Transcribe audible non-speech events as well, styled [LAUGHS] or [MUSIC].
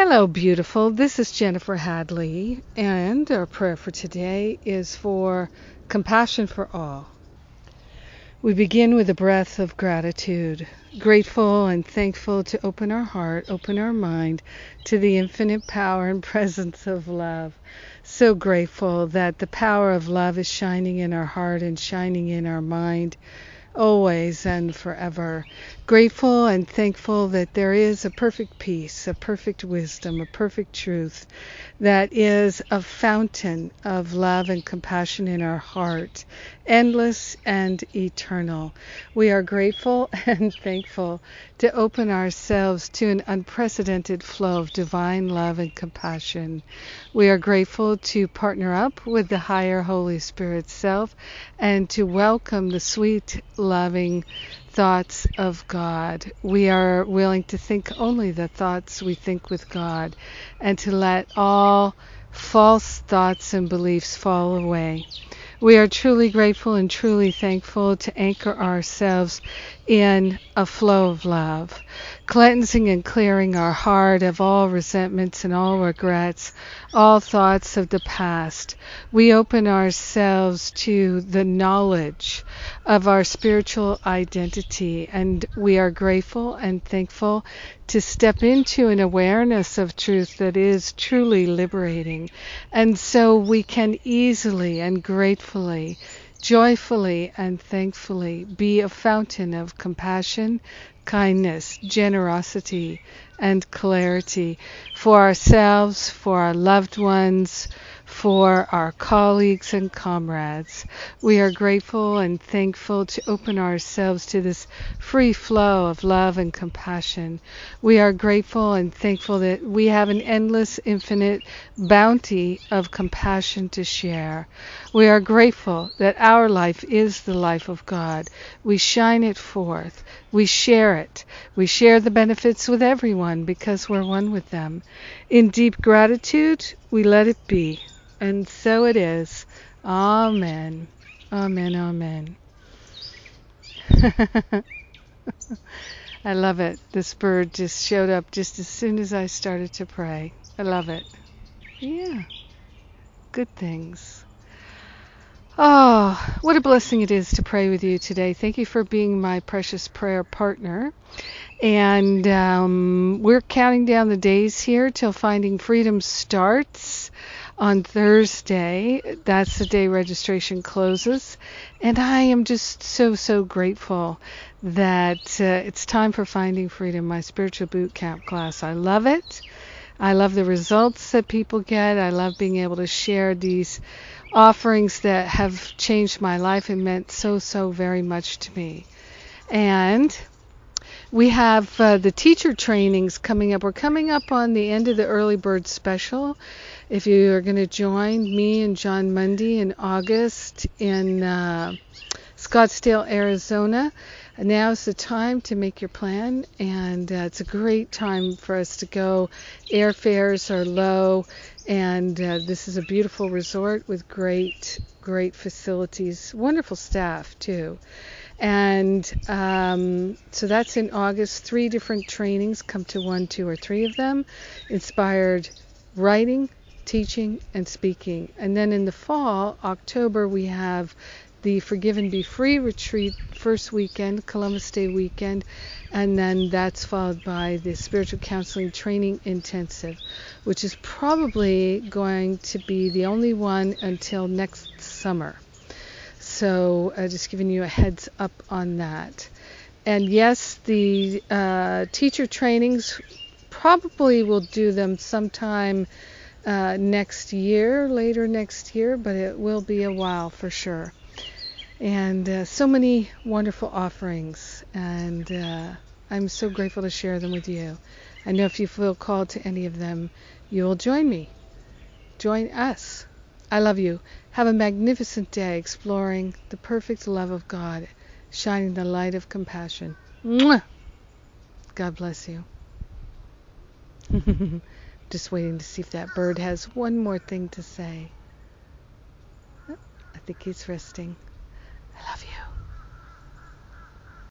Hello, beautiful. This is Jennifer Hadley, and our prayer for today is for compassion for all. We begin with a breath of gratitude, grateful and thankful to open our heart, open our mind to the infinite power and [LAUGHS] presence of love. So grateful that the power of love is shining in our heart and shining in our mind always and forever. Grateful and thankful that there is a perfect peace, a perfect wisdom, a perfect truth that is a fountain of love and compassion in our heart, endless and eternal. We are grateful [LAUGHS] and thankful to open ourselves to an unprecedented flow of divine love and compassion. We are grateful to partner up with the higher Holy Spirit self and to welcome the sweet, loving, thoughts of God. We are willing to think only the thoughts we think with God and to let all false thoughts and beliefs fall away. We are truly grateful and truly thankful to anchor ourselves in a flow of love, cleansing and clearing our heart of all resentments and all regrets, all thoughts of the past. We open ourselves to the knowledge of our spiritual identity, and we are grateful and thankful to step into an awareness of truth that is truly liberating. And so we can easily and gratefully joyfully and thankfully be a fountain of compassion, kindness, generosity, and clarity for ourselves, for our loved ones, for our colleagues and comrades. We are grateful and thankful to open ourselves to this free flow of love and compassion. We are grateful and thankful that we have an endless, infinite bounty of compassion to share. We are grateful that our life is the life of God. We shine it forth. We share it. We share the benefits with everyone because we're one with them. In deep gratitude, we let it be. And so it is. Amen. Amen. Amen. [LAUGHS] I love it. This bird just showed up just as soon as I started to pray. I love it. Yeah. Good things. Oh, what a blessing it is to pray with you today. Thank you for being my precious prayer partner. And um, we're counting down the days here till Finding Freedom starts on Thursday. That's the day registration closes. And I am just so, so grateful that uh, it's time for Finding Freedom, my spiritual boot camp class. I love it. I love the results that people get. I love being able to share these offerings that have changed my life and meant so, so very much to me. And we have uh, the teacher trainings coming up. We're coming up on the end of the early bird special. If you are going to join me and Jon Mundy in August in uh, Scottsdale, Arizona, now is the time to make your plan, and uh, it's a great time for us to go. Airfares are low, and uh, this is a beautiful resort with great, great facilities, wonderful staff too. And um, so that's in August. Three different trainings come to one, two, or three of them. Inspired writing, teaching, and speaking. And then in the fall, October, we have the Forgive and Be Free retreat first weekend, Columbus Day weekend, and then that's followed by the Spiritual Counseling Training Intensive, which is probably going to be the only one until next summer. So, uh, just giving you a heads up on that. And yes, the uh, teacher trainings probably will do them sometime uh, next year, later next year, but it will be a while for sure and uh, so many wonderful offerings. And uh, I'm so grateful to share them with you. I know if you feel called to any of them, you will join me. Join us. I love you. Have a magnificent day exploring the perfect love of God, shining the light of compassion. Mwah! God bless you. [LAUGHS] Just waiting to see if that bird has one more thing to say. I think he's resting. I love you.